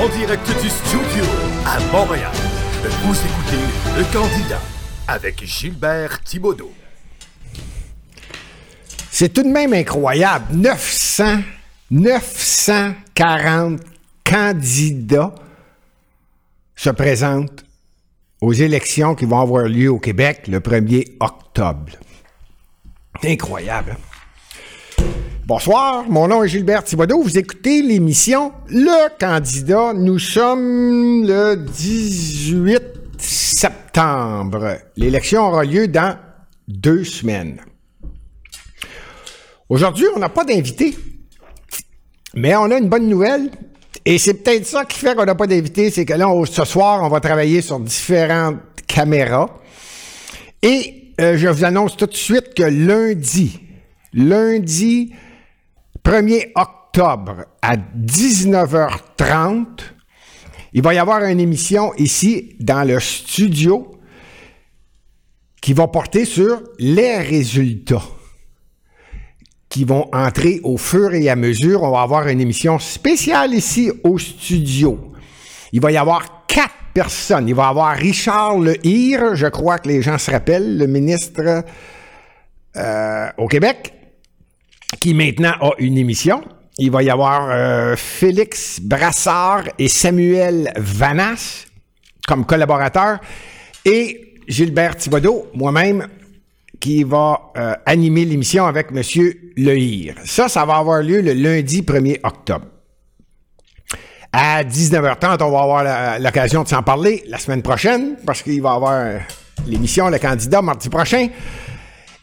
En direct du studio à Montréal, vous écoutez Le Candidat avec Gilbert Thibaudot. C'est tout de même incroyable. 900, 940 candidats se présentent aux élections qui vont avoir lieu au Québec le 1er octobre. Incroyable. hein? Bonsoir, mon nom est Gilbert Thibodeau. Vous écoutez l'émission Le Candidat. Nous sommes le 18 septembre. L'élection aura lieu dans deux semaines. Aujourd'hui, on n'a pas d'invité, mais on a une bonne nouvelle. Et c'est peut-être ça qui fait qu'on n'a pas d'invité, c'est que là, ce soir, on va travailler sur différentes caméras. Et euh, je vous annonce tout de suite que lundi, lundi 1er octobre à 19h30, il va y avoir une émission ici dans le studio qui va porter sur les résultats qui vont entrer au fur et à mesure. On va avoir une émission spéciale ici au studio. Il va y avoir quatre personnes. Il va y avoir Richard Lehire, je crois que les gens se rappellent, le ministre euh, au Québec, qui maintenant a une émission. Il va y avoir euh, Félix Brassard et Samuel Vanas comme collaborateurs et Gilbert Thibodeau, moi-même, qui va euh, animer l'émission avec M. Lehire. Ça, ça va avoir lieu le lundi 1er octobre. À 19h30, on va avoir l'occasion de s'en parler la semaine prochaine, parce qu'il va y avoir euh, l'émission Le Candidat mardi prochain.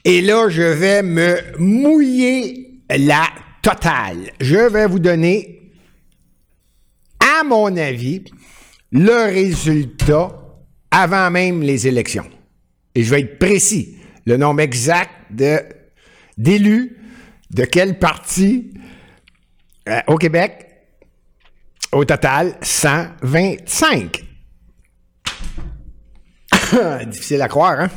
Et là, je vais me mouiller la totale. Je vais vous donner, à mon avis, le résultat avant même les élections. Et je vais être précis. Le nombre exact d'élus de quel parti euh, au Québec. Au total, 125. Difficile à croire, hein?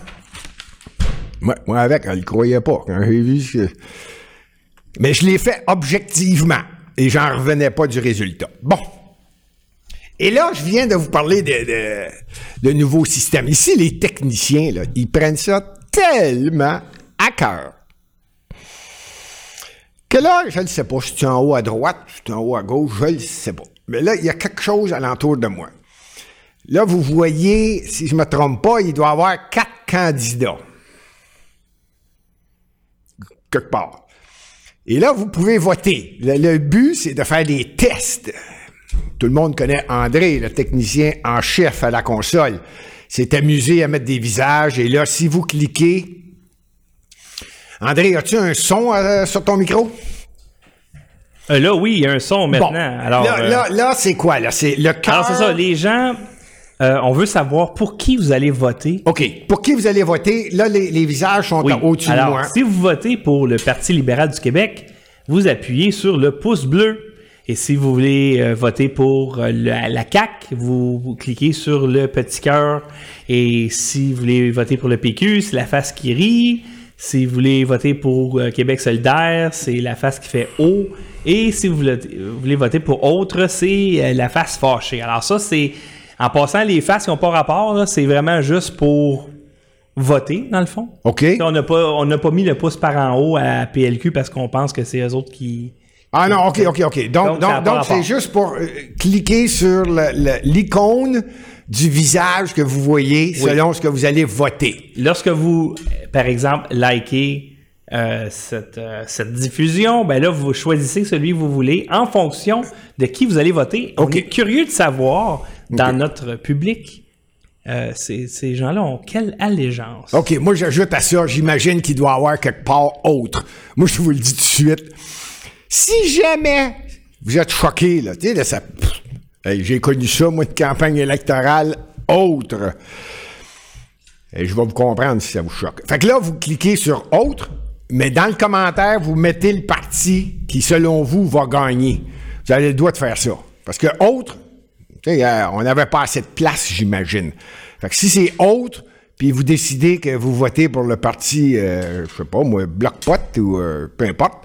Moi, moi avec, elle ne croyait pas. Quand j'ai vu ce- Mais je l'ai fait objectivement et j'en revenais pas du résultat. Bon. Et là, je viens de vous parler de, de, nouveaux systèmes. Ici, les techniciens, ils prennent ça tellement à cœur. Que là, je ne sais pas, je suis en haut à droite, je suis en haut à gauche, je ne sais pas. Mais là, il y a quelque chose alentour de moi. Là, vous voyez, si je ne me trompe pas, il doit y avoir quatre candidats. Quelque part. Et là, vous pouvez voter. Le, le but, c'est de faire des tests. Tout le monde connaît André, le technicien en chef à la console. C'est amusé à mettre des visages. Et là, si vous cliquez... André, as-tu un son euh, sur ton micro? Euh, là, oui, il y a un son maintenant. Bon. Alors, là, euh, là, là, c'est quoi? Là? C'est le cœur... alors, c'est ça. Les gens, euh, on veut savoir pour qui vous allez voter. OK. Pour qui vous allez voter? Là, les, les visages sont Oui. au-dessus de Alors, moi. si vous votez pour le Parti libéral du Québec, vous appuyez sur le pouce bleu. Et si vous voulez euh, voter pour euh, la, la CAQ, vous, vous cliquez sur le petit cœur. Et si vous voulez voter pour le PQ, c'est la face qui rit. Si vous voulez voter pour euh, Québec solidaire, c'est la face qui fait haut. Et si vous voulez, vous voulez voter pour autre, c'est euh, la face fâchée. Alors ça, c'est... En passant, les faces qui n'ont pas rapport, c'est vraiment juste pour voter, dans le fond. OK. On n'a pas, on pas mis le pouce par en haut à PLQ parce qu'on pense que c'est eux autres qui. Ah non, OK, OK, OK. Donc, Donc, c'est juste pour euh, cliquer sur l'icône du visage que vous voyez selon ce que vous allez voter. Lorsque vous, par exemple, likez euh, cette, euh, cette diffusion, ben là, vous choisissez celui que vous voulez en fonction de qui vous allez voter. On OK. est curieux de savoir dans notre public, euh, ces, ces gens-là ont quelle allégeance? OK, moi, j'ajoute à ça, j'imagine qu'il doit y avoir quelque part autre. Moi, je vous le dis tout de suite. Si jamais vous êtes choqué, là, tu sais, ça. hey, J'ai connu ça, moi, de campagne électorale autre. Et je vais vous comprendre si ça vous choque. Fait que là, vous cliquez sur autre, mais dans le commentaire, vous mettez le parti qui, selon vous, va gagner. Vous avez le droit de faire ça. Parce que autre, euh, on n'avait pas assez de place, j'imagine. Fait si c'est autre, puis vous décidez que vous votez pour le parti, euh, je sais pas, moi, Bloc Pot ou euh, peu importe,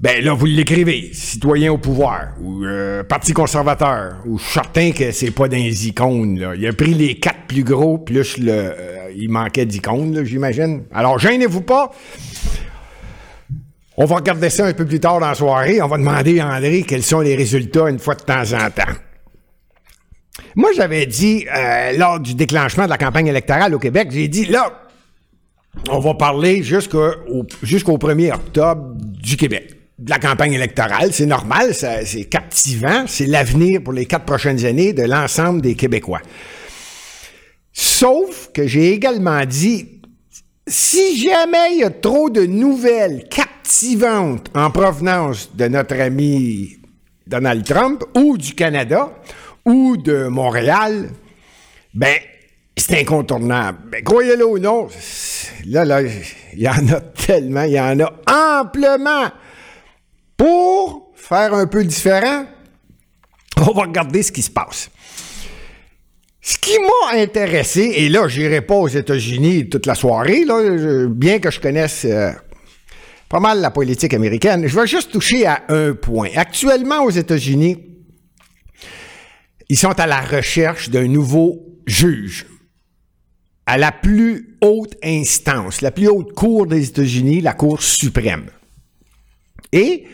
Ben là, vous l'écrivez, citoyen au pouvoir, ou euh, Parti conservateur, ou certain que c'est pas dans les icônes. Il a pris les quatre plus gros, plus le, il manquait d'icônes, j'imagine. Alors, gênez-vous pas. On va regarder ça un peu plus tard dans la soirée. On va demander à André quels sont les résultats une fois de temps en temps. Moi, j'avais dit, euh, lors du déclenchement de la campagne électorale au Québec, j'ai dit, là, on va parler jusqu'au jusqu'au 1er octobre du Québec de la campagne électorale. C'est normal, c'est captivant, c'est l'avenir pour les quatre prochaines années de l'ensemble des Québécois. Sauf que j'ai également dit, si jamais il y a trop de nouvelles captivantes en provenance de notre ami Donald Trump ou du Canada ou de Montréal, ben, c'est incontournable. Ben, croyez-le ou non, là, là, il y en a tellement, il y en a amplement. Pour faire un peu différent, on va regarder ce qui se passe. Ce qui m'a intéressé, et là, j'irai pas aux États-Unis toute la soirée, là, bien que je connaisse euh, pas mal la politique américaine, je vais juste toucher à un point. Actuellement, aux États-Unis, ils sont à la recherche d'un nouveau juge à la plus haute instance, la plus haute cour des États-Unis, la Cour suprême. Et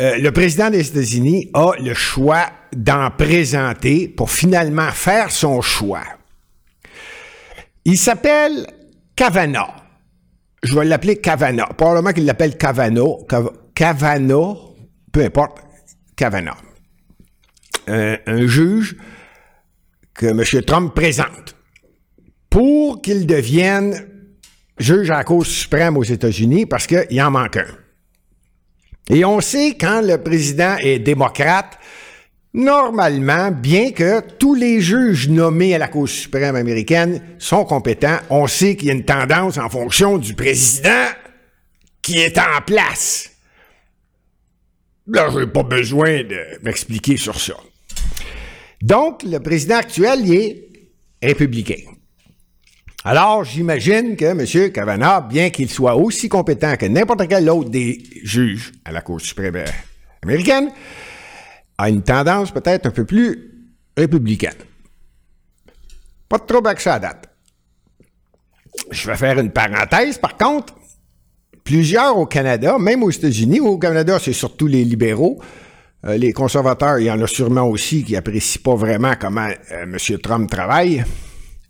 euh, le président des États-Unis a le choix d'en présenter pour finalement faire son choix. Il s'appelle Kavanaugh. Je vais l'appeler Kavanaugh. Probablement qu'il l'appelle Kavanaugh. Kavanaugh, peu importe, Kavanaugh. Un- juge que M. Trump présente pour qu'il devienne juge à la Cour suprême aux États-Unis parce qu'il en manque un. Et on sait quand le président est démocrate, normalement, bien que tous les juges nommés à la Cour suprême américaine sont compétents, on sait qu'il y a une tendance en fonction du président qui est en place. Là, je n'ai pas besoin de m'expliquer sur ça. Donc, le président actuel, est républicain. Alors, j'imagine que M. Kavanaugh, bien qu'il soit aussi compétent que n'importe quel autre des juges à la Cour suprême américaine, a une tendance peut-être un peu plus républicaine. Pas de trouble avec ça à date. Je vais faire une parenthèse, par contre. Plusieurs au Canada, même aux États-Unis, au Canada, c'est surtout les libéraux. Euh, les conservateurs, il y en a sûrement aussi qui apprécient pas vraiment comment euh, M. Trump travaille.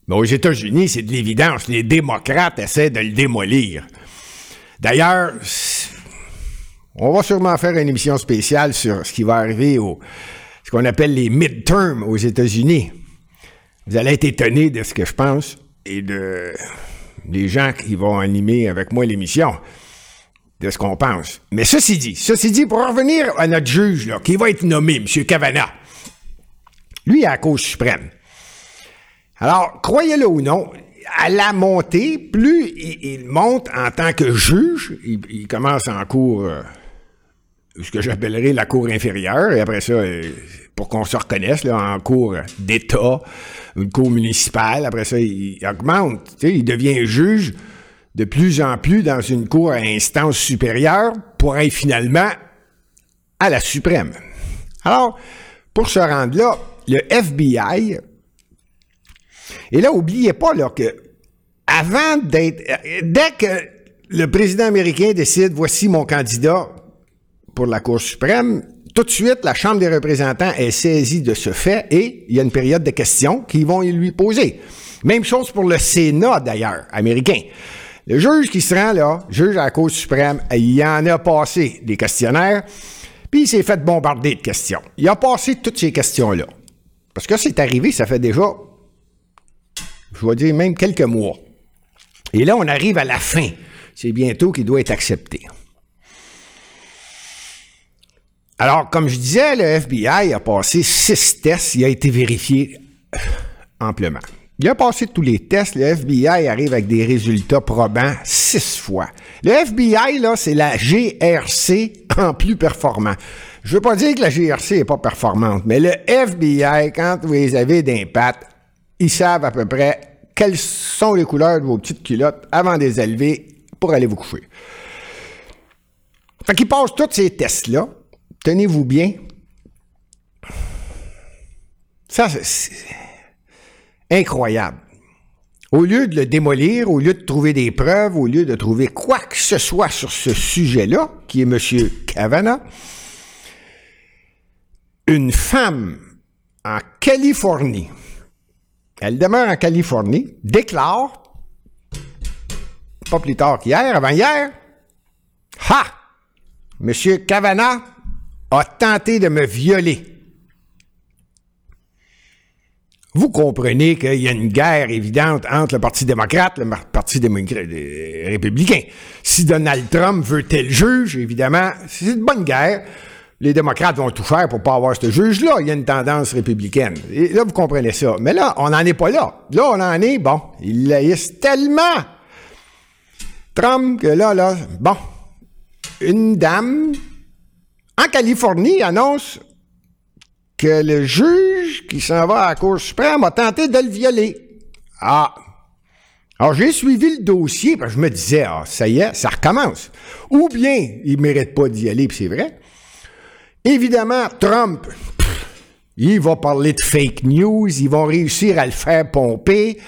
Mais aux États-Unis, c'est de l'évidence. Les démocrates essaient de le démolir. D'ailleurs, on va sûrement faire une émission spéciale sur ce qui va arriver au ce qu'on appelle les midterms aux États-Unis. Vous allez être étonnés de ce que je pense et de des gens qui vont animer avec moi l'émission de ce qu'on pense. Mais ceci dit, ceci dit, pour revenir à notre juge là, qui va être nommé, M. Kavanaugh, lui à la Cour suprême. Alors, croyez-le ou non, à la montée, plus il, monte en tant que juge, il, commence en cour, euh, ce que j'appellerais la cour inférieure, et après ça, euh, pour qu'on se reconnaisse, là, en cour d'État, une cour municipale, après ça, il, augmente, il devient juge de plus en plus dans une cour à instance supérieure pour être finalement à la suprême. Alors, pour se rendre là, le FBI, et là, oubliez pas là, que avant d'être. Dès que le président américain décide voici mon candidat pour la Cour suprême, tout de suite, la Chambre des représentants est saisie de ce fait et il y a une période de questions qu'ils vont lui poser. Même chose pour le Sénat, d'ailleurs, américain. Le juge qui se rend là, juge à la Cour suprême, il en a passé des questionnaires, puis il s'est fait bombarder de questions. Il a passé toutes ces questions-là. Parce que c'est arrivé, ça fait déjà je vais dire même quelques mois. Et là, on arrive à la fin. C'est bientôt qu'il doit être accepté. Alors, comme je disais, le FBI a passé six tests. Il a été vérifié euh, amplement. Il a passé tous les tests. Le FBI arrive avec des résultats probants six fois. Le FBI, là, c'est la GRC en plus performant. Je veux pas dire que la GRC est pas performante, mais le FBI, quand vous les avez d'impact, ils savent à peu près quelles sont les couleurs de vos petites culottes avant de les élever pour aller vous coucher. Fait qu'il passe tous ces tests-là. Tenez-vous bien. Ça, c'est incroyable. Au lieu de le démolir, au lieu de trouver des preuves, au lieu de trouver quoi que ce soit sur ce sujet-là, qui est M. Kavanaugh, une femme en Californie, elle demeure en Californie, déclare, pas plus tard qu'hier, avant hier, Ha! M. Kavanaugh a tenté de me violer. Vous comprenez qu'il y a une guerre évidente entre le Parti démocrate et le Parti républicain. Si Donald Trump veut tel juge, évidemment, c'est une bonne guerre. Les démocrates vont tout faire pour pas avoir ce juge-là. Il y a une tendance républicaine. Et là, vous comprenez ça. Mais là, on n'en est pas là. Là, on en est, bon, il laisse tellement Trump que là, là, bon, une dame en Californie annonce que le juge qui s'en va à la Cour suprême a tenté de le violer. Ah. Alors, j'ai suivi le dossier, parce que je me disais, ah, ça y est, ça recommence. Ou bien, il ne mérite pas d'y aller, puis c'est vrai. Évidemment, Trump, il va parler de fake news, ils vont réussir à le faire pomper.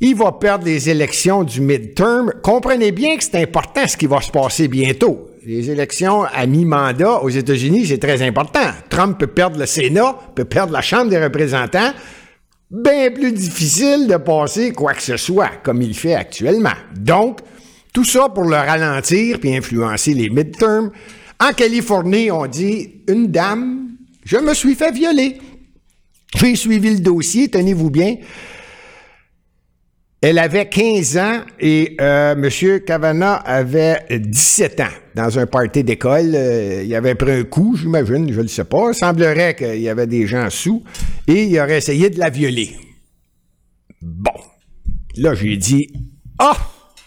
Il va perdre les élections du midterm. Comprenez bien que c'est important ce qui va se passer bientôt les élections à mi-mandat aux États-Unis, c'est très important. Trump peut perdre le Sénat, peut perdre la Chambre des représentants. Bien plus difficile de passer quoi que ce soit, comme il fait actuellement. Donc, tout ça pour le ralentir puis influencer les midterms. En Californie, on dit une dame, je me suis fait violer. J'ai suivi le dossier, tenez-vous bien. Elle avait 15 ans et euh, M. Kavanaugh avait 17 ans. Dans un party d'école, euh, il avait pris un coup, j'imagine, je ne le sais pas. Il semblerait qu'il y avait des gens sous et il aurait essayé de la violer. Bon. Là, j'ai dit Ah!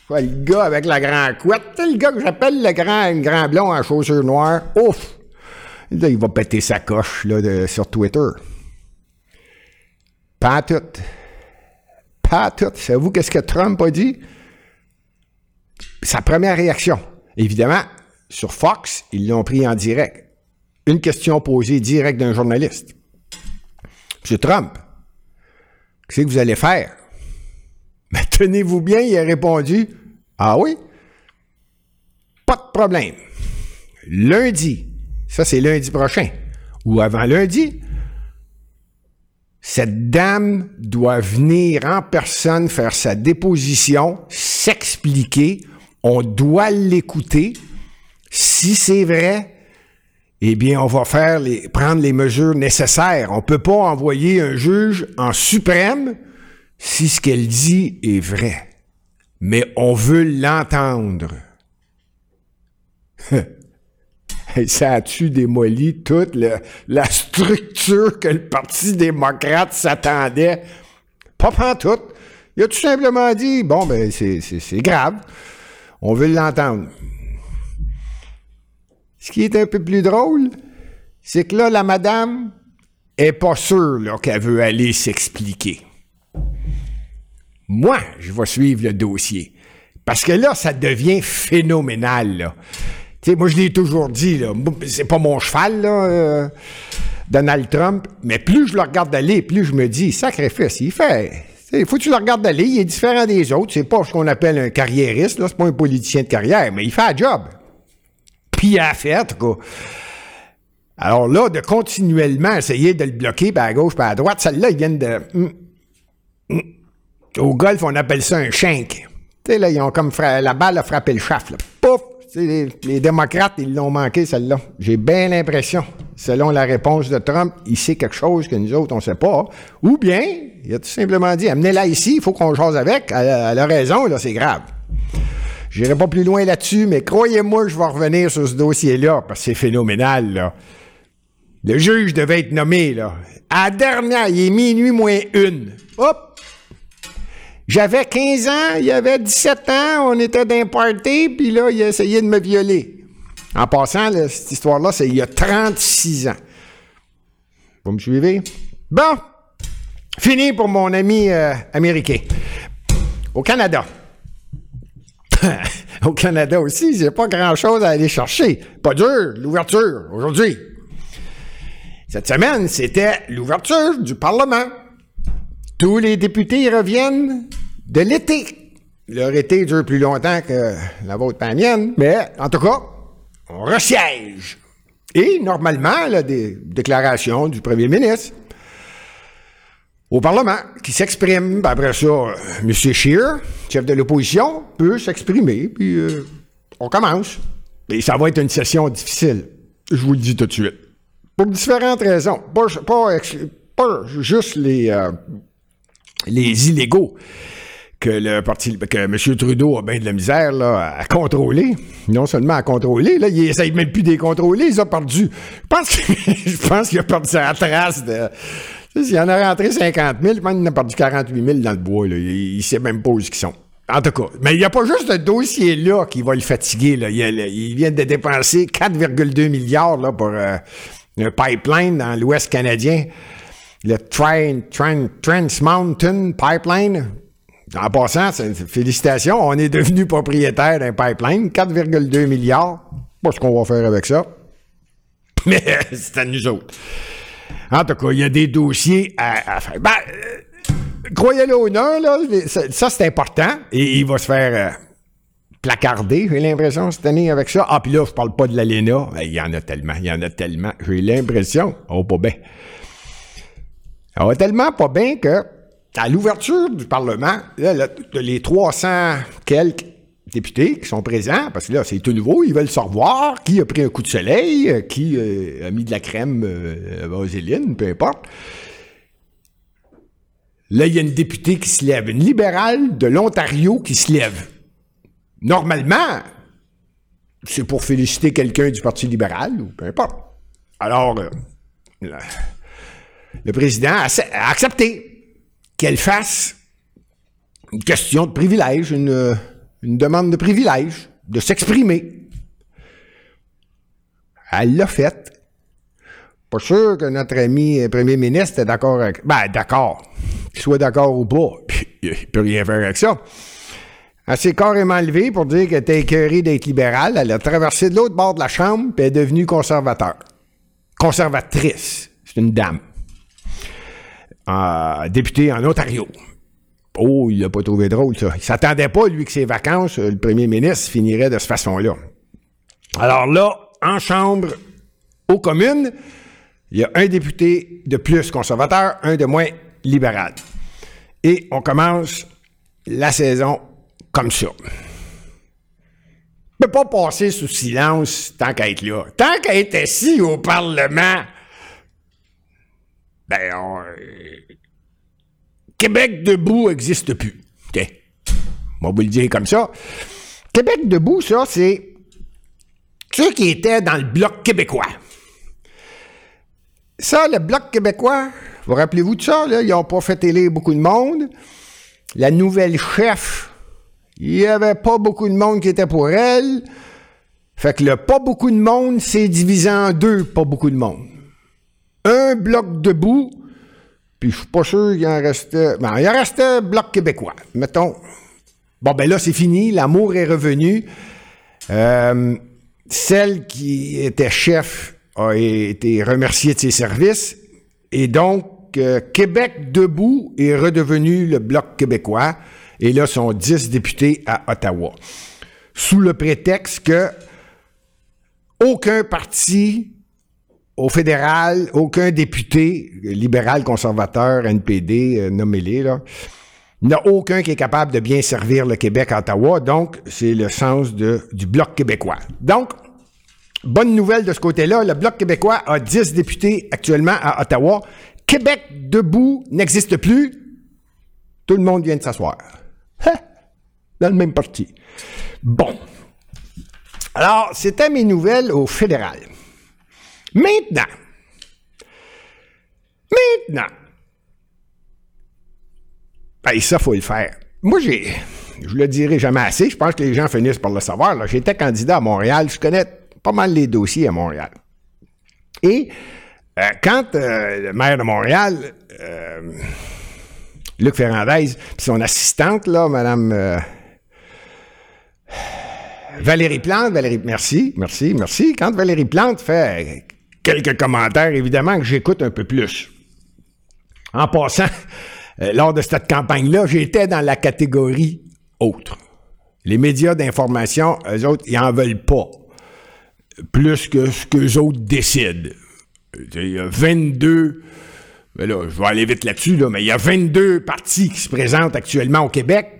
le gars avec la grande couette, le gars que j'appelle le grand, grand blond en chaussures noires. Ouf! Là, il va péter sa coche là, sur Twitter. Pas. Pas tout. Savez-vous qu'est-ce que Trump a dit? Sa première réaction. Évidemment, sur Fox, ils l'ont pris en direct. Une question posée direct d'un journaliste. Monsieur Trump, qu'est-ce que vous allez faire? Mais tenez-vous bien, il a répondu Ah oui? Pas de problème. Lundi, ça c'est lundi prochain, ou avant lundi, cette dame doit venir en personne faire sa déposition, s'expliquer. On doit l'écouter. Si c'est vrai, eh bien, on va faire prendre les mesures nécessaires. On peut pas envoyer un juge en suprême si ce qu'elle dit est vrai. Mais on veut l'entendre. ça a-tu démoli toute la structure que le Parti démocrate s'attendait? Pas en tout. Il a tout simplement dit, bon, ben, c'est grave. On veut l'entendre. Ce qui est un peu plus drôle, c'est que là, la madame est pas sûre qu'elle veut aller s'expliquer. Moi, je vais suivre le dossier. Parce que là, ça devient phénoménal. Moi, je l'ai toujours dit, là, c'est pas mon cheval, là, euh, Donald Trump, mais plus je le regarde aller, plus je me dis, sacrifice, il fait. Il faut que tu le regardes aller, il est différent des autres. C'est pas ce qu'on appelle un carriériste, là, c'est pas un politicien de carrière, mais il fait un job. Puis il a fait, en tout cas. Alors là, de continuellement essayer de le bloquer, par à gauche, par à droite, celle-là, ils viennent de. Hum, hum. Au golf, on appelle ça un shank. Tu sais, là, ils ont comme la balle a frappé le shaft, là. Pouf! Les, démocrates, ils l'ont manqué, celle-là. J'ai bien l'impression, selon la réponse de Trump, il sait quelque chose que nous autres, on ne sait pas. Ou bien, il a tout simplement dit, amenez-la ici, il faut qu'on jase avec. Elle, a raison, là, c'est grave. Je n'irai pas plus loin là-dessus, mais croyez-moi, je vais revenir sur ce dossier-là, parce que c'est phénoménal, là. Le juge devait être nommé, là. À dernière, il est minuit moins une. Hop! J'avais 15 ans, il avait 17 ans, on était d'un puis là, il a essayé de me violer. En passant, cette histoire-là, c'est il y a 36 ans. Vous me suivez? Bon, fini pour mon ami euh, américain. Au Canada. au Canada aussi, j'ai pas grand-chose à aller chercher. Pas dur, l'ouverture, aujourd'hui. Cette semaine, c'était l'ouverture du Parlement. Tous les députés reviennent de l'été. Leur été dure plus longtemps que la vôtre pas mienne, mais en tout cas, on resiège. Et normalement, là, des déclarations du premier ministre au Parlement qui s'exprime. Ben, après ça, euh, M. Scheer, chef de l'opposition, peut s'exprimer, puis euh, on commence. Et ça va être une session difficile, je vous le dis tout de suite. Pour différentes raisons. Pas, pas, pas juste les, euh, les illégaux que le parti, que M. Trudeau a bien de la misère là, à contrôler. Non seulement à contrôler, là, il essaye même plus de les contrôler, il a perdu. Je pense, je pense qu'il a perdu sa trace de. S'il en a rentré 50 000, je pense qu'il en a perdu 48 000 dans le bois. Là. Il, ne sait même pas où ils sont. En tout cas, mais il n'y a pas juste ce dossier-là qui va le fatiguer. Là. Il, vient de dépenser 4,2 milliards là, pour euh, un pipeline dans l'Ouest canadien. Le Trans Mountain Pipeline. En passant, félicitations, on est devenu propriétaire d'un pipeline, 4,2 milliards. Pas ce qu'on va faire avec ça. Mais c'est à nous autres. En tout cas, il y a des dossiers à, faire. Ben, euh, croyez-le ou non, là, ça, c'est important. Et il va se faire euh, placarder, j'ai l'impression, cette année avec ça. Ah, puis là, je parle pas de l'ALENA. Ben, il y en a tellement, il y en a tellement. J'ai l'impression. Oh, pas bien. Ça va tellement pas bien que, à l'ouverture du Parlement, les 300 quelques députés qui sont présents, parce que là, c'est tout nouveau, ils veulent savoir qui a pris un coup de soleil, euh, qui euh, a mis de la crème euh, vaseline, peu importe. Là, il y a une députée qui se lève, une libérale de l'Ontario qui se lève. Normalement, c'est pour féliciter quelqu'un du Parti libéral, ou peu importe. Alors, le président a, accepté qu'elle fasse une question de privilège, une, une demande de privilège, de s'exprimer. Elle l'a faite. Pas sûr que notre ami premier ministre est d'accord avec. Ben, d'accord. Qu'il soit d'accord ou pas, il peut rien faire avec ça. Elle s'est carrément levée pour dire qu'elle était écœurée d'être libérale. Elle a traversé de l'autre bord de la chambre, elle est devenue conservateur. Conservatrice. C'est une dame. Euh, députée en Ontario. Oh, il l'a pas trouvé drôle, ça. Il s'attendait pas, lui, que ses vacances, le premier ministre finirait de cette façon-là. Alors là, en chambre, aux communes, il y a un député de plus conservateur, un de moins libéral. Et on commence la saison comme ça. On peut pas passer sous silence tant qu'à être là. Tant qu'à être assis au Parlement, ben, on, Québec debout n'existe plus. OK? On va vous le dire comme ça. Québec debout, ça, c'est ceux qui étaient dans le Bloc québécois. Ça, le Bloc québécois, vous rappelez-vous de ça? Ils n'ont pas fait élire beaucoup de monde. La nouvelle chef, il n'y avait pas beaucoup de monde qui était pour elle. Fait que le pas beaucoup de monde, c'est divisé en deux, pas beaucoup de monde. Un bloc debout, puis je suis pas sûr qu'il en restait. Ben, il en restait Bloc québécois. Mettons. Bon, ben là, c'est fini. L'amour est revenu. Euh, celle qui était chef a été remerciée de ses services. Et donc, euh, Québec debout est redevenu le Bloc québécois. Et là, sont dix députés à Ottawa. Sous le prétexte que aucun parti au fédéral, aucun député libéral, conservateur, NPD, euh, nommez-les, là, n'a aucun qui est capable de bien servir le Québec à Ottawa. Donc, c'est le sens du Bloc québécois. Donc, bonne nouvelle de ce côté-là, le Bloc québécois a 10 députés actuellement à Ottawa. Québec debout n'existe plus. Tout le monde vient de s'asseoir. Hein? Dans le même parti. Bon. Alors, c'était mes nouvelles au fédéral. Maintenant, maintenant, ben, ça, faut le faire. Moi, j'ai, je le dirai jamais assez, je pense que les gens finissent par le savoir. J'étais candidat à Montréal, je connais pas mal les dossiers à Montréal. Et euh, quand euh, le maire de Montréal, euh, Luc Ferrandez, puis son assistante, là, Madame Valérie Plante, Valérie, merci, merci, merci. Quand Valérie Plante fait quelques commentaires, évidemment, que j'écoute un peu plus. En passant, euh, lors de cette campagne-là, j'étais dans la catégorie autre. Les médias d'information, eux autres, ils en veulent pas. Plus que ce qu'eux autres décident. Il y a 22, ben là, je vais aller vite là-dessus, là, mais il y a 22 partis qui se présentent actuellement au Québec,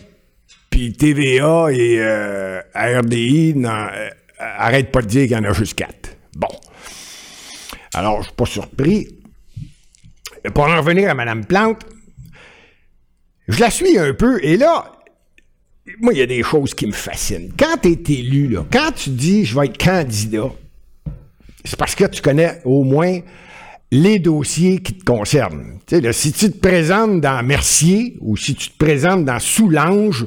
puis TVA et euh, RDI euh, arrêtent pas de dire qu'il y en a juste 4. Bon. Alors, je suis pas surpris. Pour en revenir à Mme Plante, je la suis un peu, et là, moi, il y a des choses qui me fascinent. Quand tu es élu, là, quand tu dis je vais être candidat, c'est parce que tu connais au moins les dossiers qui te concernent. si tu te présentes dans Mercier, ou si tu te présentes dans Soulanges,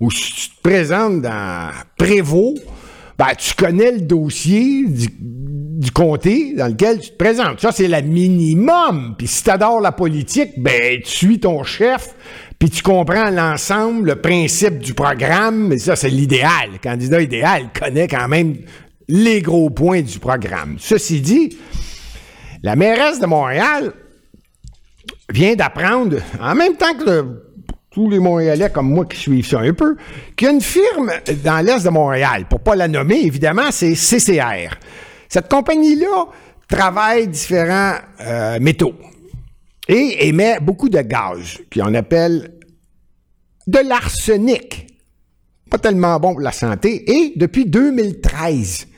ou si tu te présentes dans Prévost, ben, tu connais le dossier du, comté dans lequel tu te présentes. Ça, c'est le minimum. Puis si tu adores la politique, ben, tu suis ton chef, puis tu comprends l'ensemble, le principe du programme, mais ça, c'est l'idéal. Le candidat idéal connaît quand même les gros points du programme. Ceci dit, la mairesse de Montréal vient d'apprendre, en même temps que tous les Montréalais comme moi qui suivent ça un peu, qu'il y a une firme dans l'est de Montréal, pour pas la nommer, évidemment, c'est CCR. Cette compagnie-là travaille différents euh, métaux et émet beaucoup de gaz, qu'on appelle de l'arsenic. Pas tellement bon pour la santé. Et depuis 2013,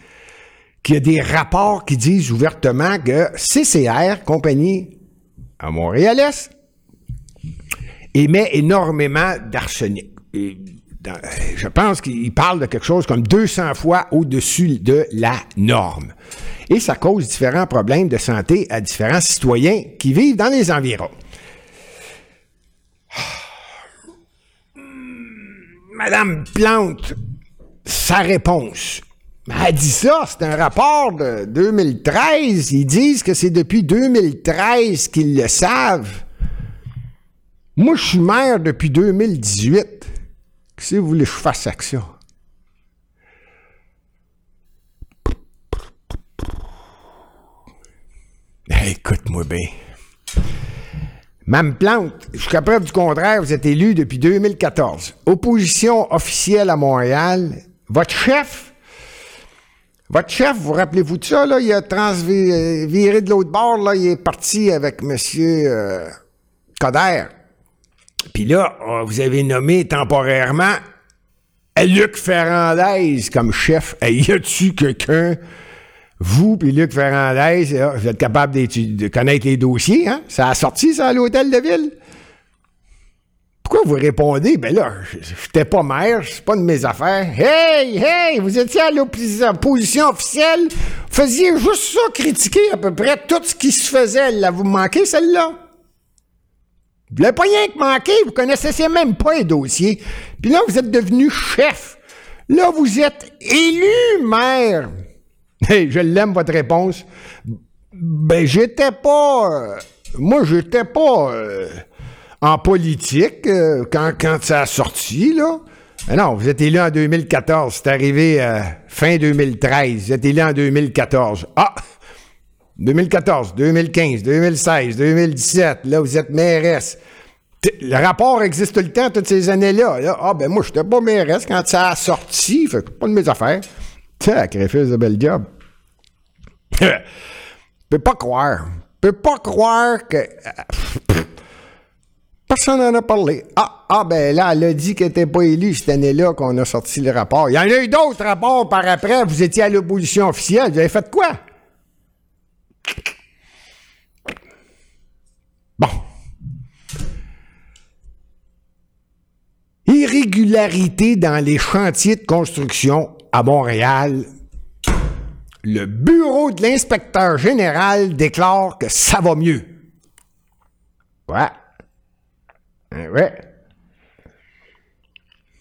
qu'il y a des rapports qui disent ouvertement que CCR, compagnie à Montréal-Est, émet énormément d'arsenic. Je pense qu'il parle de quelque chose comme 200 fois au-dessus de la norme et ça cause différents problèmes de santé à différents citoyens qui vivent dans les environs. Madame Plante, sa réponse. Elle dit ça, c'est un rapport de 2013. Ils disent que c'est depuis 2013 qu'ils le savent. Moi, je suis maire depuis 2018. Qu'est-ce que vous voulez que je fasse avec ça? Écoute-moi bien. Mme Plante, jusqu'à preuve du contraire, vous êtes élu depuis 2014. Opposition officielle à Montréal. Votre chef, votre chef, vous rappelez-vous de ça, là? Il a transviré de l'autre bord, là. Il est parti avec M. Euh, Coder. Puis là, vous avez nommé temporairement Luc Ferrandez comme chef. y a-tu quelqu'un vous puis Luc Ferrandez, vous êtes capable de connaître les dossiers, hein? Ça a sorti, ça, à l'hôtel de ville? Pourquoi vous répondez? Ben là, j'étais pas maire, c'est pas de mes affaires. Hey, hey, vous étiez à l'opposition officielle, vous faisiez juste ça, critiquer à peu près tout ce qui se faisait. Là, vous manquez celle-là? Vous l'avez pas rien que manqué, vous connaissez même pas les dossiers. Puis là, vous êtes devenu chef. Là, vous êtes élu maire. Hey, je l'aime, votre réponse. Ben, j'étais pas. Euh, moi, j'étais pas euh, en politique euh, quand, ça a sorti, là. Mais non, vous êtes élu en 2014. C'est arrivé fin 2013. Vous êtes élu en 2014. Ah! 2014, 2015, 2016, 2017. Là, vous êtes mairesse. Le rapport existe tout le temps, toutes ces années-là. ah, ben moi, je n'étais pas mairesse quand ça a sorti. Fait pas de mes affaires. Sacrifice de bel job. Je peux pas croire. Je peux pas croire que. Personne n'en a parlé. Ah, ah, ben là, elle a dit qu'elle n'était pas élue cette année-là qu'on a sorti le rapport. Il y en a eu d'autres rapports par après. Vous étiez à l'opposition officielle. Vous avez fait quoi? Bon. Irrégularité dans les chantiers de construction à Montréal le bureau de l'inspecteur général déclare que ça va mieux. Ouais. Hein, ouais.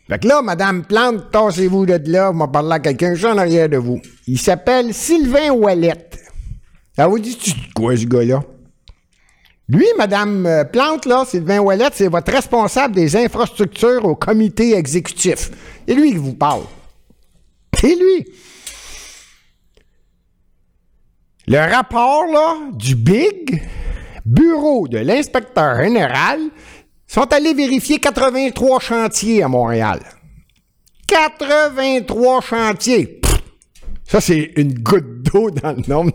Fait que là, Madame Plante, tassez-vous de là, on va parler à quelqu'un juste en arrière de vous. Il s'appelle Sylvain Wallet. Ça vous dit quoi, ce gars-là? Lui, Madame euh, Plante, là, Sylvain Wallet, c'est votre responsable des infrastructures au comité exécutif. Et lui qui vous parle. C'est lui. Le rapport là, du BIG, Bureau de l'inspecteur général, sont allés vérifier 83 chantiers à Montréal. 83 chantiers. Ça, c'est une goutte d'eau dans le nombre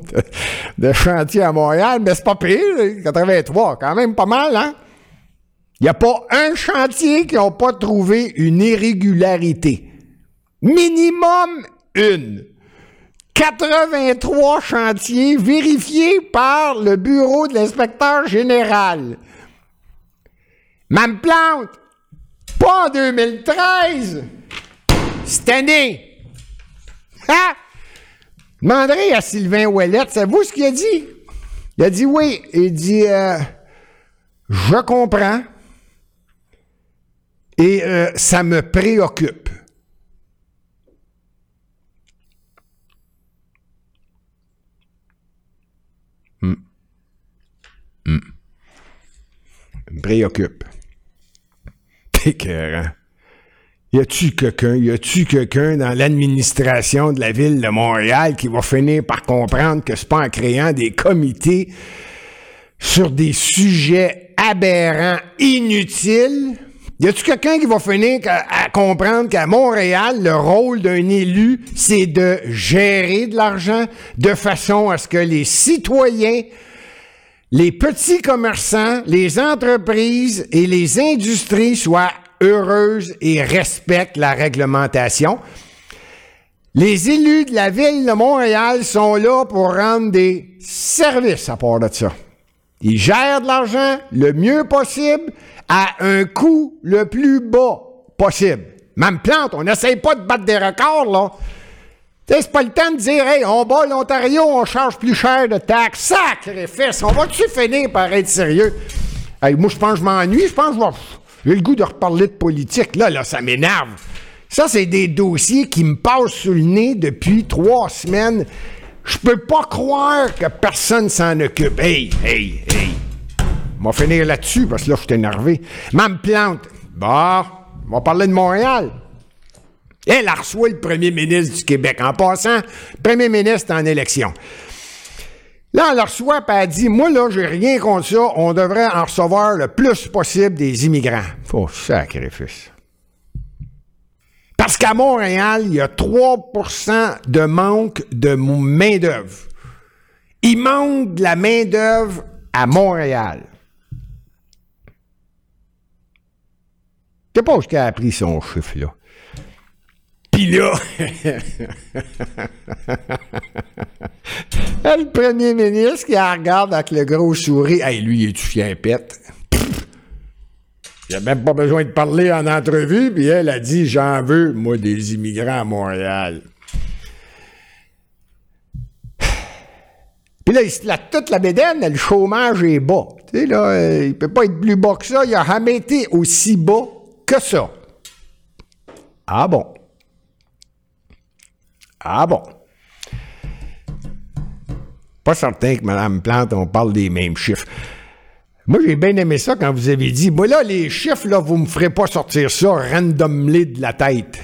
de, chantiers à Montréal, mais c'est pas pire, 83, quand même pas mal, hein? Il n'y a pas un chantier qui n'a pas trouvé une irrégularité. Minimum une. 83 chantiers vérifiés par le bureau de l'inspecteur général. Même plante, pas en 2013, cette année. Ah! Demanderez à Sylvain Ouellette, savez-vous ce qu'il a dit? Il a dit oui. Il dit euh, Je comprends et euh, ça me préoccupe. Hmm. Hmm. Me préoccupe. T'es y a-tu quelqu'un, y a-tu quelqu'un dans l'administration de la ville de Montréal qui va finir par comprendre que c'est pas en créant des comités sur des sujets aberrants, inutiles? Y a-tu quelqu'un qui va finir à, comprendre qu'à Montréal, le rôle d'un élu, c'est de gérer de l'argent de façon à ce que les citoyens les petits commerçants, les entreprises et les industries soient heureuse et respecte la réglementation. Les élus de la ville de Montréal sont là pour rendre des services à part de ça. Ils gèrent de l'argent le mieux possible à un coût le plus bas possible. Même plante, on n'essaye pas de battre des records, là. C'est pas le temps de dire, hey, on bat l'Ontario, on charge plus cher de taxes. Sacrifice, on va-tu finir par être sérieux? Hey, moi, je pense que je m'ennuie, je pense que je vais j'ai le goût de reparler de politique. Là, là, ça m'énerve. Ça, c'est des dossiers qui me passent sous le nez depuis trois semaines. Je peux pas croire que personne s'en occupe. Hey, hey, hey. On va finir là-dessus parce que là, je suis énervé. Mme Plante. Bah, on va parler de Montréal. Elle a reçu le premier ministre du Québec. En passant, premier ministre en élection. Là, on le reçoit, et elle dit Moi, là, j'ai rien contre ça, on devrait en recevoir le plus possible des immigrants. Oh, sacrifice. Parce qu'à Montréal, il y a 3% de manque de main-d'œuvre. Il manque de la main-d'œuvre à Montréal. Je sais pas où a appris son chiffre, là. Puis là, le premier ministre qui la regarde avec le gros sourire, hey, lui, il est tout un pète. Il a même pas besoin de parler en entrevue, puis elle a dit J'en veux, moi, des immigrants à Montréal. Puis là, il se toute la bédaine, le chômage est bas. Tu sais, là, euh, il peut pas être plus bas que ça. Il a jamais été aussi bas que ça. Ah bon? Ah bon? Pas certain que Mme Plante, on parle des mêmes chiffres. Moi, j'ai bien aimé ça quand vous avez dit, moi là, les chiffres, là, vous me ferez pas sortir ça randomly de la tête.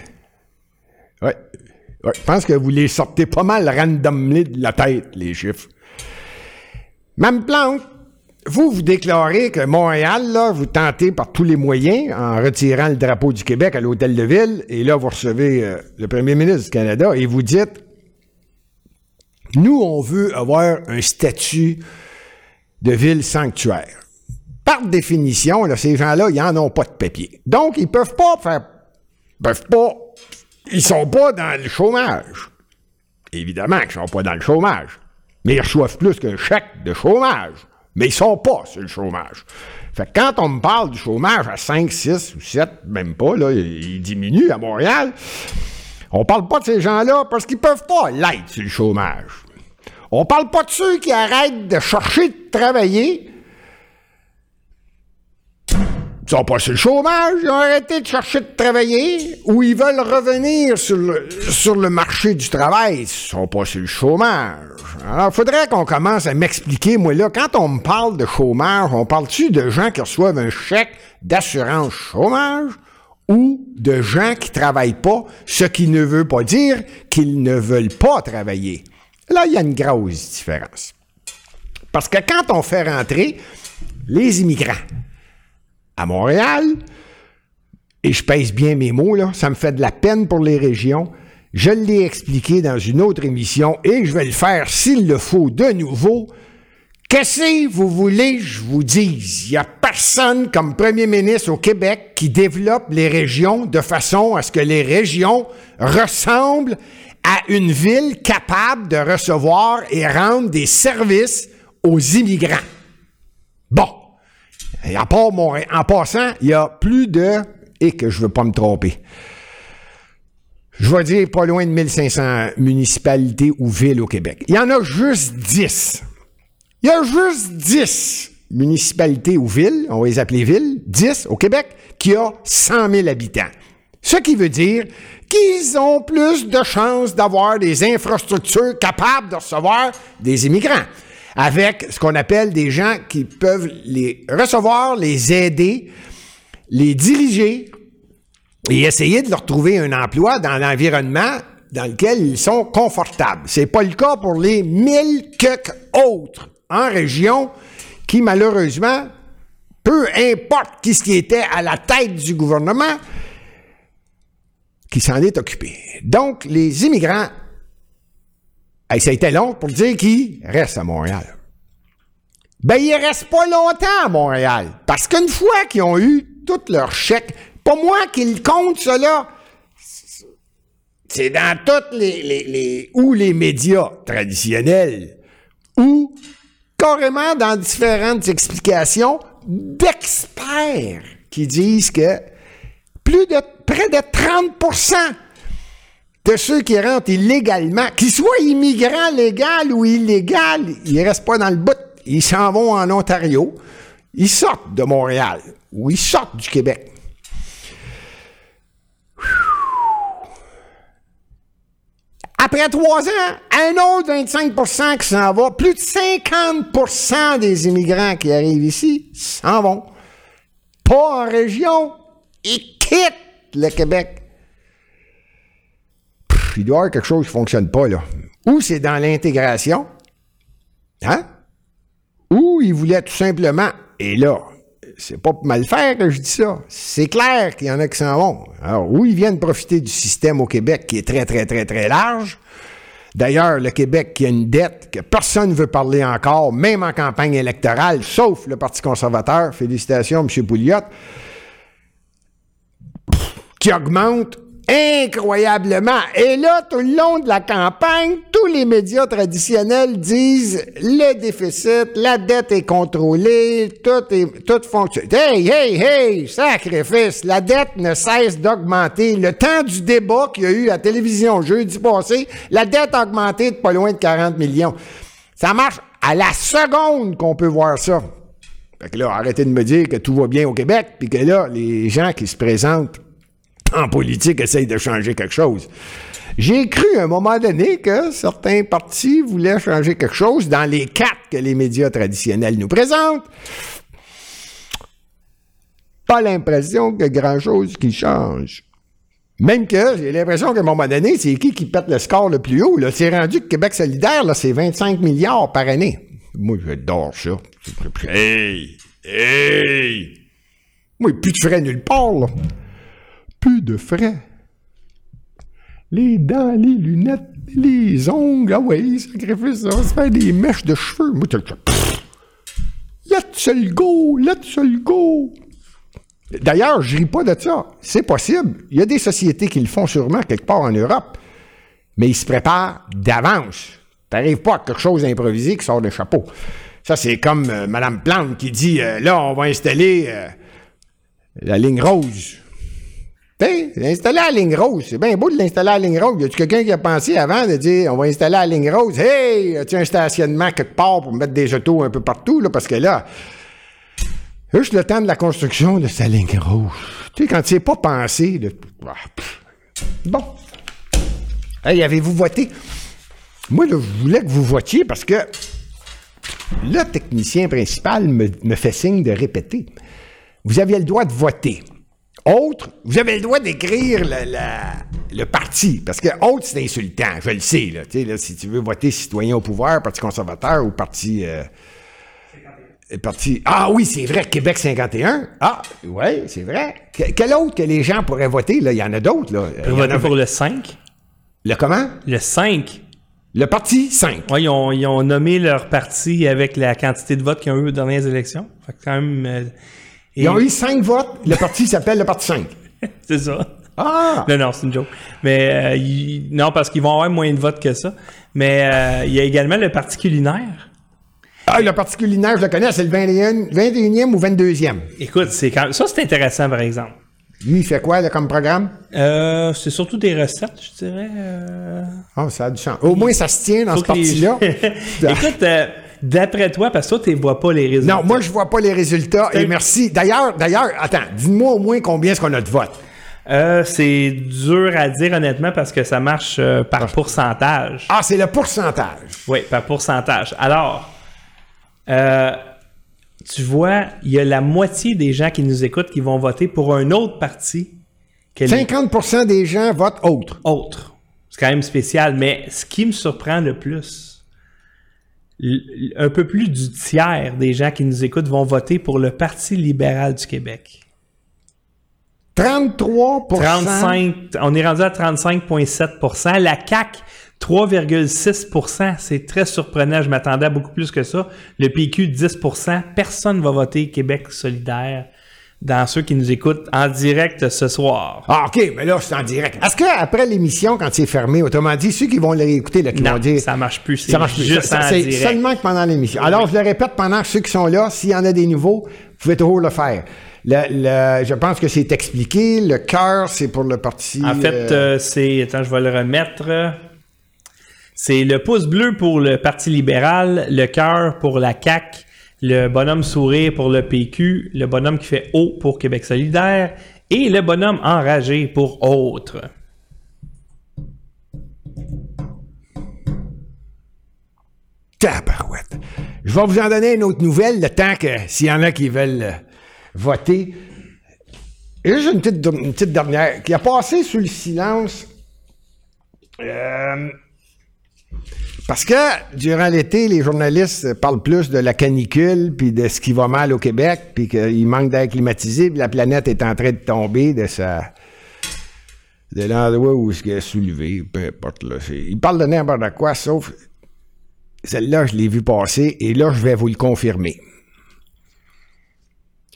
Ouais. ouais. Je pense que vous les sortez pas mal randomly de la tête, les chiffres. Mme Plante, vous, vous déclarez que Montréal, là, vous tentez par tous les moyens, en retirant le drapeau du Québec à l'Hôtel de Ville, et là, vous recevez euh, le premier ministre du Canada, et vous dites, nous, on veut avoir un statut de ville sanctuaire. Par définition, là, ces gens-là, ils n'en ont pas de papier. Donc, ils peuvent pas faire, peuvent pas, ils sont pas dans le chômage. Évidemment qu'ils sont pas dans le chômage. Mais ils reçoivent plus qu'un chèque de chômage mais ils sont pas sur le chômage. Fait que quand on me parle du chômage à 5, 6 ou 7, même pas, là, il diminue à Montréal, on parle pas de ces gens-là parce qu'ils peuvent pas l'être sur le chômage. On parle pas de ceux qui arrêtent de chercher de travailler ils sont pas sur le chômage, ils ont arrêté de chercher de travailler, ou ils veulent revenir sur le, marché du travail, ils sont pas sur le chômage. Alors, il faudrait qu'on commence à m'expliquer, moi là, quand on me parle de chômage, on parle-tu de gens qui reçoivent un chèque d'assurance chômage, ou de gens qui travaillent pas, ce qui ne veut pas dire qu'ils ne veulent pas travailler? Là, il y a une grosse différence. Parce que quand on fait rentrer les immigrants à Montréal, et je pèse bien mes mots, là, ça me fait de la peine pour les régions, je l'ai expliqué dans une autre émission et je vais le faire s'il le faut de nouveau. Qu'est-ce que vous voulez je vous dise? Il n'y a personne comme premier ministre au Québec qui développe les régions de façon à ce que les régions ressemblent à une ville capable de recevoir et rendre des services aux immigrants. Bon. Et en, en passant, il y a plus de, et que je veux pas me tromper, je vais dire pas loin de 1500 municipalités ou villes au Québec. Il y en a juste 10. Il y a juste 10 municipalités ou villes, on va les appeler villes, 10 au Québec, qui ont 100 000 habitants. Ce qui veut dire qu'ils ont plus de chances d'avoir des infrastructures capables de recevoir des immigrants, avec ce qu'on appelle des gens qui peuvent les recevoir, les aider, les diriger, et essayer de leur trouver un emploi dans l'environnement dans lequel ils sont confortables. C'est pas le cas pour les mille quelques autres en région qui, malheureusement, peu importe qui ce qui était à la tête du gouvernement, qui s'en est occupé. Donc, les immigrants, ça a été long pour dire qu'ils restent à Montréal. Ben, ils restent pas longtemps à Montréal. Parce qu'une fois qu'ils ont eu tout leur chèque, pas moi qui le compte, cela. C'est dans toutes les, les, ou les médias traditionnels, ou carrément dans différentes explications d'experts qui disent que plus de près de 30 de ceux qui rentrent illégalement, qu'ils soient immigrants légaux ou illégaux, ils restent pas dans le bout. Ils s'en vont en Ontario. Ils sortent de Montréal ou ils sortent du Québec. Après trois ans, un autre 25% qui s'en va. Plus de 50% des immigrants qui arrivent ici s'en vont. Pas en région. Ils quittent le Québec. Il doit y avoir quelque chose qui ne fonctionne pas, là. Ou c'est dans l'intégration. Hein? Ou ils voulaient tout simplement, et là, c'est pas pour mal faire que je dis ça. C'est clair qu'il y en a qui s'en vont. Alors, où ils viennent profiter du système au Québec qui est très, très, très, très large. D'ailleurs, le Québec qui a une dette que personne ne veut parler encore, même en campagne électorale, sauf le Parti conservateur. Félicitations, M. Pouliot. Qui augmente incroyablement. Et là, tout le long de la campagne, tous les médias traditionnels disent le déficit, la dette est contrôlée, tout est, tout fonctionne. Hey, hey, hey, sacrifice, la dette ne cesse d'augmenter. Le temps du débat qu'il y a eu à la télévision jeudi passé, la dette a augmenté de pas loin de 40 millions. Ça marche à la seconde qu'on peut voir ça. Fait que là, arrêtez de me dire que tout va bien au Québec, puis que là, les gens qui se présentent en politique essaye de changer quelque chose. J'ai cru à un moment donné que certains partis voulaient changer quelque chose dans les quatre que les médias traditionnels nous présentent. Pas l'impression que grand-chose qui change. Même que j'ai l'impression qu'à un moment donné, c'est qui qui pète le score le plus haut. C'est rendu que Québec solidaire, c'est 25 milliards par année. Moi, j'adore ça. Hey! Hey! Moi, plus de frais nulle part, là peu de frais. Les dents, les lunettes, les ongles, ah ouais, sacrifice, ça va se faire des mèches de cheveux. Moi, let's go, let's go. D'ailleurs, je ris pas de ça. C'est possible. Il y a des sociétés qui le font sûrement quelque part en Europe, mais ils se préparent d'avance. T'arrives pas à quelque chose d'improvisé qui sort de chapeau. Ça, c'est comme euh, Mme Plante qui dit, euh, là, on va installer euh, la ligne rose. T'sais, installer la ligne rose, c'est bien beau de l'installer à la ligne rose. Y a-tu quelqu'un qui a pensé avant de dire on va installer la ligne rose? Hey, as-tu un stationnement quelque part pour mettre des autos un peu partout? Là, parce que là, juste le temps de la construction de sa ligne rose. Tu sais, quand c'est pas pensé. De... Ah, bon. Hey, avez-vous voté? Moi, je voulais que vous votiez parce que le technicien principal me fait signe de répéter. Vous aviez le droit de voter. Autre, vous avez le droit d'écrire le, parti, parce que autre, c'est insultant, je le sais. Là, là, si tu veux voter citoyen au pouvoir, Parti conservateur ou Parti... euh, parti... Ah oui, c'est vrai, Québec 51. Ah, oui, c'est vrai. Que- quel autre que les gens pourraient voter? Là? Il y en a d'autres. Là. Il y en Voter a- pour le 5. Le comment? Le 5. Le Parti 5. Ouais, ils, ont, ils ont nommé leur parti avec la quantité de votes qu'ils ont eu aux dernières élections. Fait que quand même. euh, et- Ils ont eu 5 votes. Le parti s'appelle le Parti 5. C'est ça. Ah! Non, non, c'est une joke. Mais euh, non, parce qu'ils vont avoir moins de votes que ça. Mais euh, il y a également le parti culinaire. Ah, le Parti culinaire, je le connais, c'est le 21, 21e ou 22e. Écoute, c'est quand ça c'est intéressant par exemple. Lui, il fait quoi là, comme programme? Euh, c'est surtout des recettes, je dirais. euh, Ah, ça a du sens. Au moins, ça se tient dans faut ce les- parti-là. Écoute, euh, d'après toi, parce que toi, tu vois pas les résultats. non, moi, je vois pas les résultats. Et merci. D'ailleurs, d'ailleurs, attends, dis-moi au moins combien est-ce qu'on a de votes. Euh, c'est dur à dire honnêtement parce que ça marche euh, par pourcentage. Ah, c'est le pourcentage. Oui, par pourcentage. Alors, euh, tu vois, il y a la moitié des gens qui nous écoutent qui vont voter pour un autre parti que les 50% des gens votent autre. autres. C'est quand même spécial, mais ce qui me surprend le plus, un peu plus du tiers des gens qui nous écoutent vont voter pour le Parti libéral du Québec. 33 35, on est rendu à 35,7% La CAQ, 3,6% C'est très surprenant. Je m'attendais à beaucoup plus que ça. Le PQ, 10% Personne va voter Québec solidaire dans ceux qui nous écoutent en direct ce soir. Ah, OK, mais là, c'est en direct. Est-ce qu'après l'émission, quand c'est fermé, autrement dit, ceux qui vont l'écouter, là, qui Non, vont dire. ça marche plus. Ça marche plus. juste Ça- en C'est direct. seulement que pendant l'émission. Alors, je le répète, pendant ceux qui sont là, s'il y en a des nouveaux, vous pouvez toujours le faire. Le- le- je pense que c'est expliqué. Le cœur, c'est pour le parti. En fait, euh, euh, c'est. Attends, je vais le remettre. C'est le pouce bleu pour le Parti libéral, le cœur pour la CAQ, le bonhomme sourire pour le PQ, le bonhomme qui fait haut pour Québec solidaire et le bonhomme enragé pour autre. Tabarouette. Je vais vous en donner une autre nouvelle, le temps que s'il y en a qui veulent euh, voter. Juste une petite, une petite dernière, qui a passé sous le silence. Euh, parce que durant l'été, les journalistes parlent plus de la canicule, puis de ce qui va mal au Québec, puis qu'il manque d'air climatisé, puis la planète est en train de tomber de sa de l'endroit où ce est soulevé, peu importe. Là. Ils parlent de n'importe quoi, sauf celle-là, je l'ai vu passer et là, je vais vous le confirmer.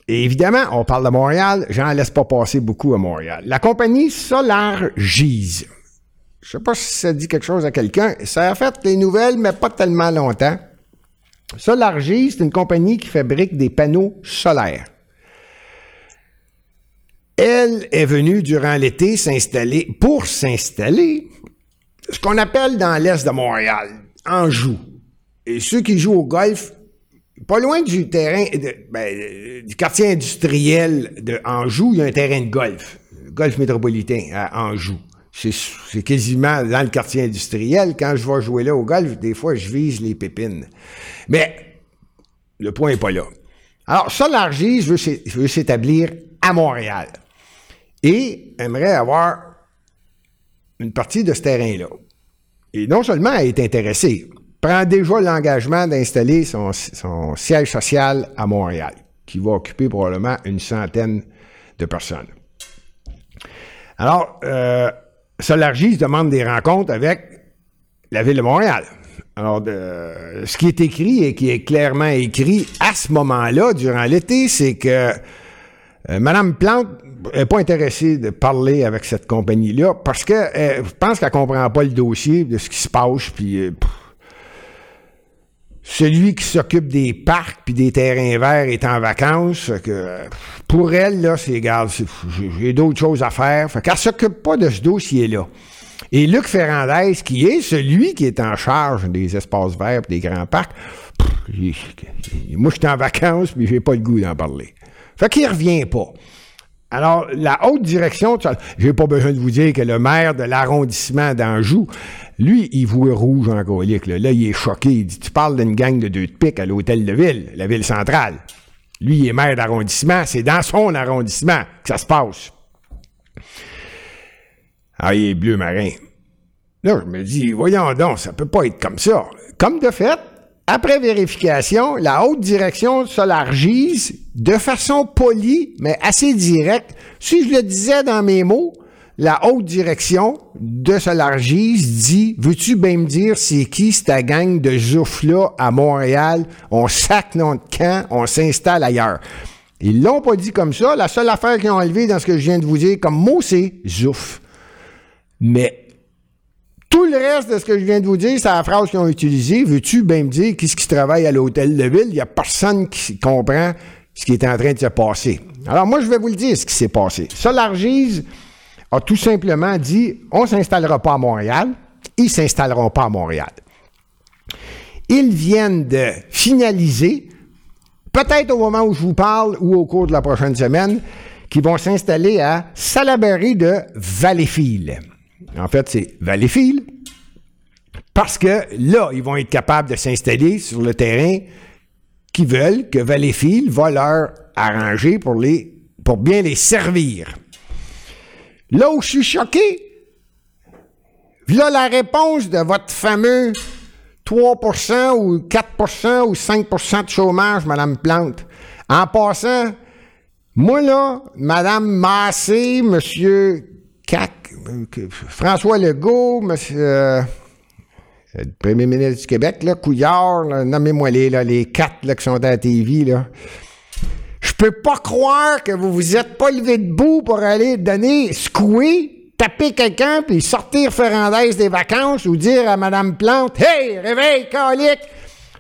Et évidemment, on parle de Montréal, j'en laisse pas passer beaucoup à Montréal. La compagnie Solargise. Je sais pas si ça dit quelque chose à quelqu'un. Ça a fait les nouvelles, mais pas tellement longtemps. Solargise, c'est une compagnie qui fabrique des panneaux solaires. Elle est venue durant l'été s'installer, pour s'installer, ce qu'on appelle dans l'est de Montréal, Anjou. Et ceux qui jouent au golf, pas loin du terrain, de- ben, euh, du quartier industriel de Anjou, il y a un terrain de golf, golf métropolitain à Anjou. C'est quasiment dans le quartier industriel. Quand je vais jouer là au golf, des fois, je vise les pépines. Mais le point n'est pas là. Alors, Solargis veut s'é- veut s'établir à Montréal et aimerait avoir une partie de ce terrain-là. Et non seulement elle est intéressée, prend déjà l'engagement d'installer son, son siège social à Montréal, qui va occuper probablement une centaine de personnes. Alors, euh, Solargis demande des rencontres avec la ville de Montréal. Alors, de- ce qui est écrit et qui est clairement écrit à ce moment-là, durant l'été, c'est que euh, Madame Plante n'est pas intéressée de parler avec cette compagnie-là parce que euh, pense qu'elle comprend pas le dossier de ce qui se passe. Puis euh, celui qui s'occupe des parcs puis des terrains verts est en vacances. Que pour elle là, c'est c'est- j'ai- d'autres choses à faire. Fait qu'elle s'occupe pas de ce dossier-là. Et Luc Ferrandez, qui est celui qui est en charge des espaces verts et des grands parcs, pff, moi, je suis en vacances, mais j'ai pas le goût d'en parler. Fait qu'il revient pas. Alors, la haute direction, j'ai pas besoin de vous dire que le maire de l'arrondissement d'Anjou, lui, il voit rouge en colique. Là. Là, il est choqué. Il dit Tu parles d'une gang de deux de pique à l'hôtel de ville, la ville centrale. Lui, il est maire d'arrondissement. C'est dans son arrondissement que ça se passe. Ah, il est bleu marin. Là, je me dis, voyons donc, ça peut pas être comme ça. Comme de fait, après vérification, la haute direction Solargise, de façon polie, mais assez directe, si je le disais dans mes mots, la haute direction de Solargise dit Veux-tu bien me dire c'est qui cette gang de zouf-là à Montréal? On sac notre camp, on s'installe ailleurs. Ils l'ont pas dit comme ça. La seule affaire qu'ils ont enlevée dans ce que je viens de vous dire comme mot, c'est zouf. Mais tout le reste de ce que je viens de vous dire, c'est la phrase qu'ils ont utilisée. Veux-tu bien me dire qu'est-ce qui travaille à l'hôtel de ville? Il n'y a personne qui comprend ce qui est en train de se passer. Alors, moi, je vais vous le dire, ce qui s'est passé. Solargise a tout simplement dit, on ne s'installera pas à Montréal. Ils ne s'installeront pas à Montréal. Ils viennent de finaliser, peut-être au moment où je vous parle ou au cours de la prochaine semaine, qu'ils vont s'installer à Salaberry de Valleyfield. En fait, c'est Valleyfield. Parce que là, ils vont être capables de s'installer sur le terrain qu'ils veulent, que Valleyfield va leur arranger pour, bien les servir. Là où je suis choqué, voilà la réponse de votre fameux 3% ou 4% ou 5% de chômage, Madame Plante. En passant, moi là, Madame Massé, Monsieur François Legault, Monsieur euh, le Premier ministre du Québec, là, Couillard, nommez-moi les, là, les quatre là, qui sont à la TV, là. Je peux pas croire que vous vous êtes pas levé debout pour aller donner, secouer, taper quelqu'un, puis sortir Ferrandez des vacances ou dire à Mme Plante, Hey, réveille, calique!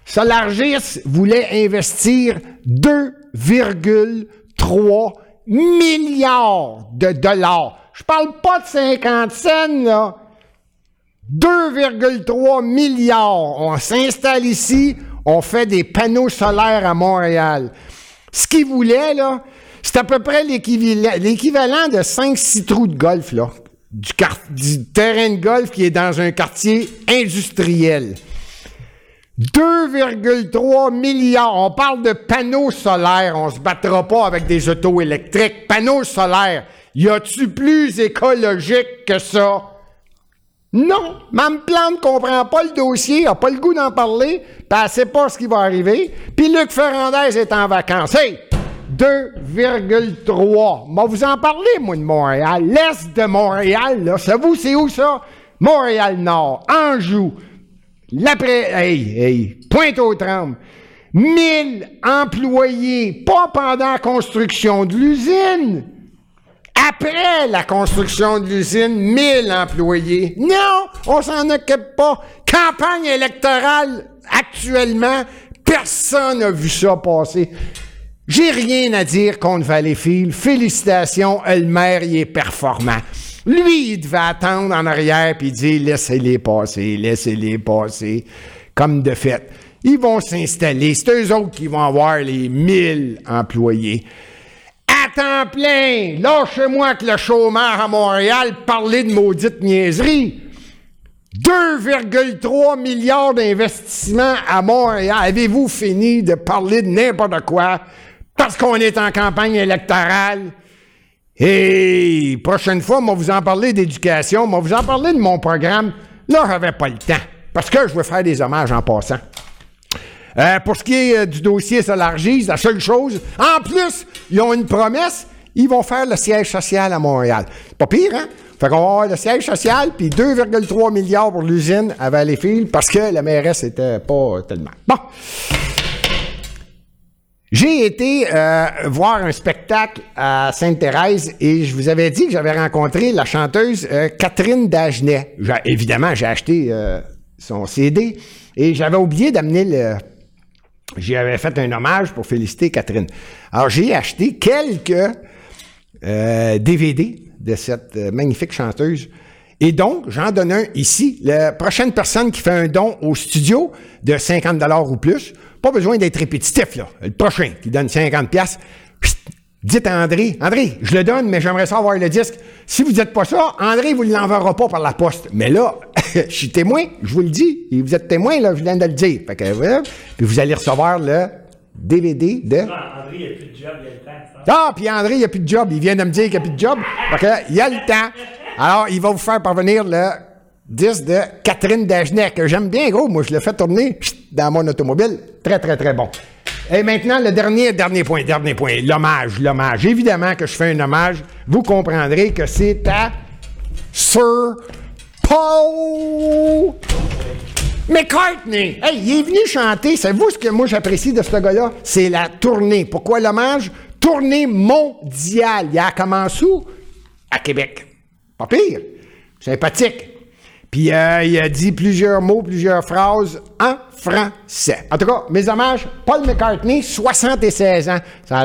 Solargis voulait investir 2,3 milliards de dollars. Je parle pas de 50 cents, là. 2,3 milliards. On s'installe ici, on fait des panneaux solaires à Montréal. Ce qu'ils voulaient, c'est à peu près l'équivalent de 5-6 trous de golf, là. Du, du, terrain de golf qui est dans un quartier industriel. 2,3 milliards. On parle de panneaux solaires. On se battra pas avec des autos électriques. Panneaux solaires. Y a-tu plus écologique que ça? Non, Mme Plante comprend pas le dossier, a pas le goût d'en parler, puis elle pas ce qui va arriver. Puis Luc Ferrandez est en vacances. Hey, 2,3. Moi, vous en parlez, moi, de Montréal. L'Est de Montréal, là, ça vous, c'est où ça? Montréal-Nord, Anjou, l'après, hey, hey, Pointe-aux-Trembles. 1000 employés, pas pendant la construction de l'usine. Après la construction de l'usine, 1000 employés. Non, on s'en occupe pas. Campagne électorale actuellement, personne n'a vu ça passer. J'ai rien à dire contre Valleyfield. Félicitations, le maire, il est performant. Lui, il devait attendre en arrière puis dire laissez-les passer, laissez-les passer. Comme de fait, ils vont s'installer. C'est eux autres qui vont avoir les 1000 employés temps plein. Lâchez-moi que le chômeur à Montréal parler de maudite niaiserie. 2,3 milliards d'investissements à Montréal. Avez-vous fini de parler de n'importe quoi parce qu'on est en campagne électorale? Et prochaine fois, moi, vous en parler d'éducation, moi, vous en parler de mon programme. Là, j'avais pas le temps parce que je veux faire des hommages en passant. Euh, pour ce qui est euh, du dossier Solargise, la seule chose, en plus, ils ont une promesse, ils vont faire le siège social à Montréal. Pas pire, hein? Fait qu'on va avoir le siège social, puis 2,3 milliards pour l'usine à Valleyfield, parce que la mairesse était pas tellement. Bon. J'ai été euh, voir un spectacle à Sainte-Thérèse et je vous avais dit que j'avais rencontré la chanteuse Catherine Dagenet. évidemment, j'ai acheté son CD et j'avais oublié d'amener le, J'y avais fait un hommage pour féliciter Catherine. Alors, j'ai acheté quelques DVD euh, de cette euh, magnifique chanteuse. Et donc, j'en donne un ici. La prochaine personne qui fait un don au studio de 50 ou plus, pas besoin d'être répétitif, là. Le prochain qui donne 50 Dites à André, André, je le donne, mais j'aimerais savoir le disque. Si vous dites pas ça, André vous l'enverra pas par la poste. Mais là, je suis témoin, je vous le dis. Et vous êtes témoin, là, je viens de le dire. Fait que, voilà. Puis vous allez recevoir le DVD de. André, il n'y a plus de job, il y a le temps. Ah, puis André, il n'y a plus de job. Il vient de me dire qu'il n'y a plus de job. Fait que, il y a le temps. Alors, il va vous faire parvenir le disque de Catherine Dagenet, que j'aime bien, gros. Moi, je le fais tourner dans mon automobile. Très, très, très bon. Et maintenant, le dernier, dernier point, dernier point, l'hommage, l'hommage. Évidemment que je fais un hommage. Vous comprendrez que c'est à Sir Paul McCartney. Hey, il est venu chanter. Savez-vous ce que moi j'apprécie de ce gars-là? C'est la tournée. Pourquoi l'hommage? Tournée mondiale. Il a commencé où? À Québec. Pas pire. Sympathique. Puis euh, il a dit plusieurs mots, plusieurs phrases en français. En tout cas, mes hommages, Paul McCartney, 76 ans. Ça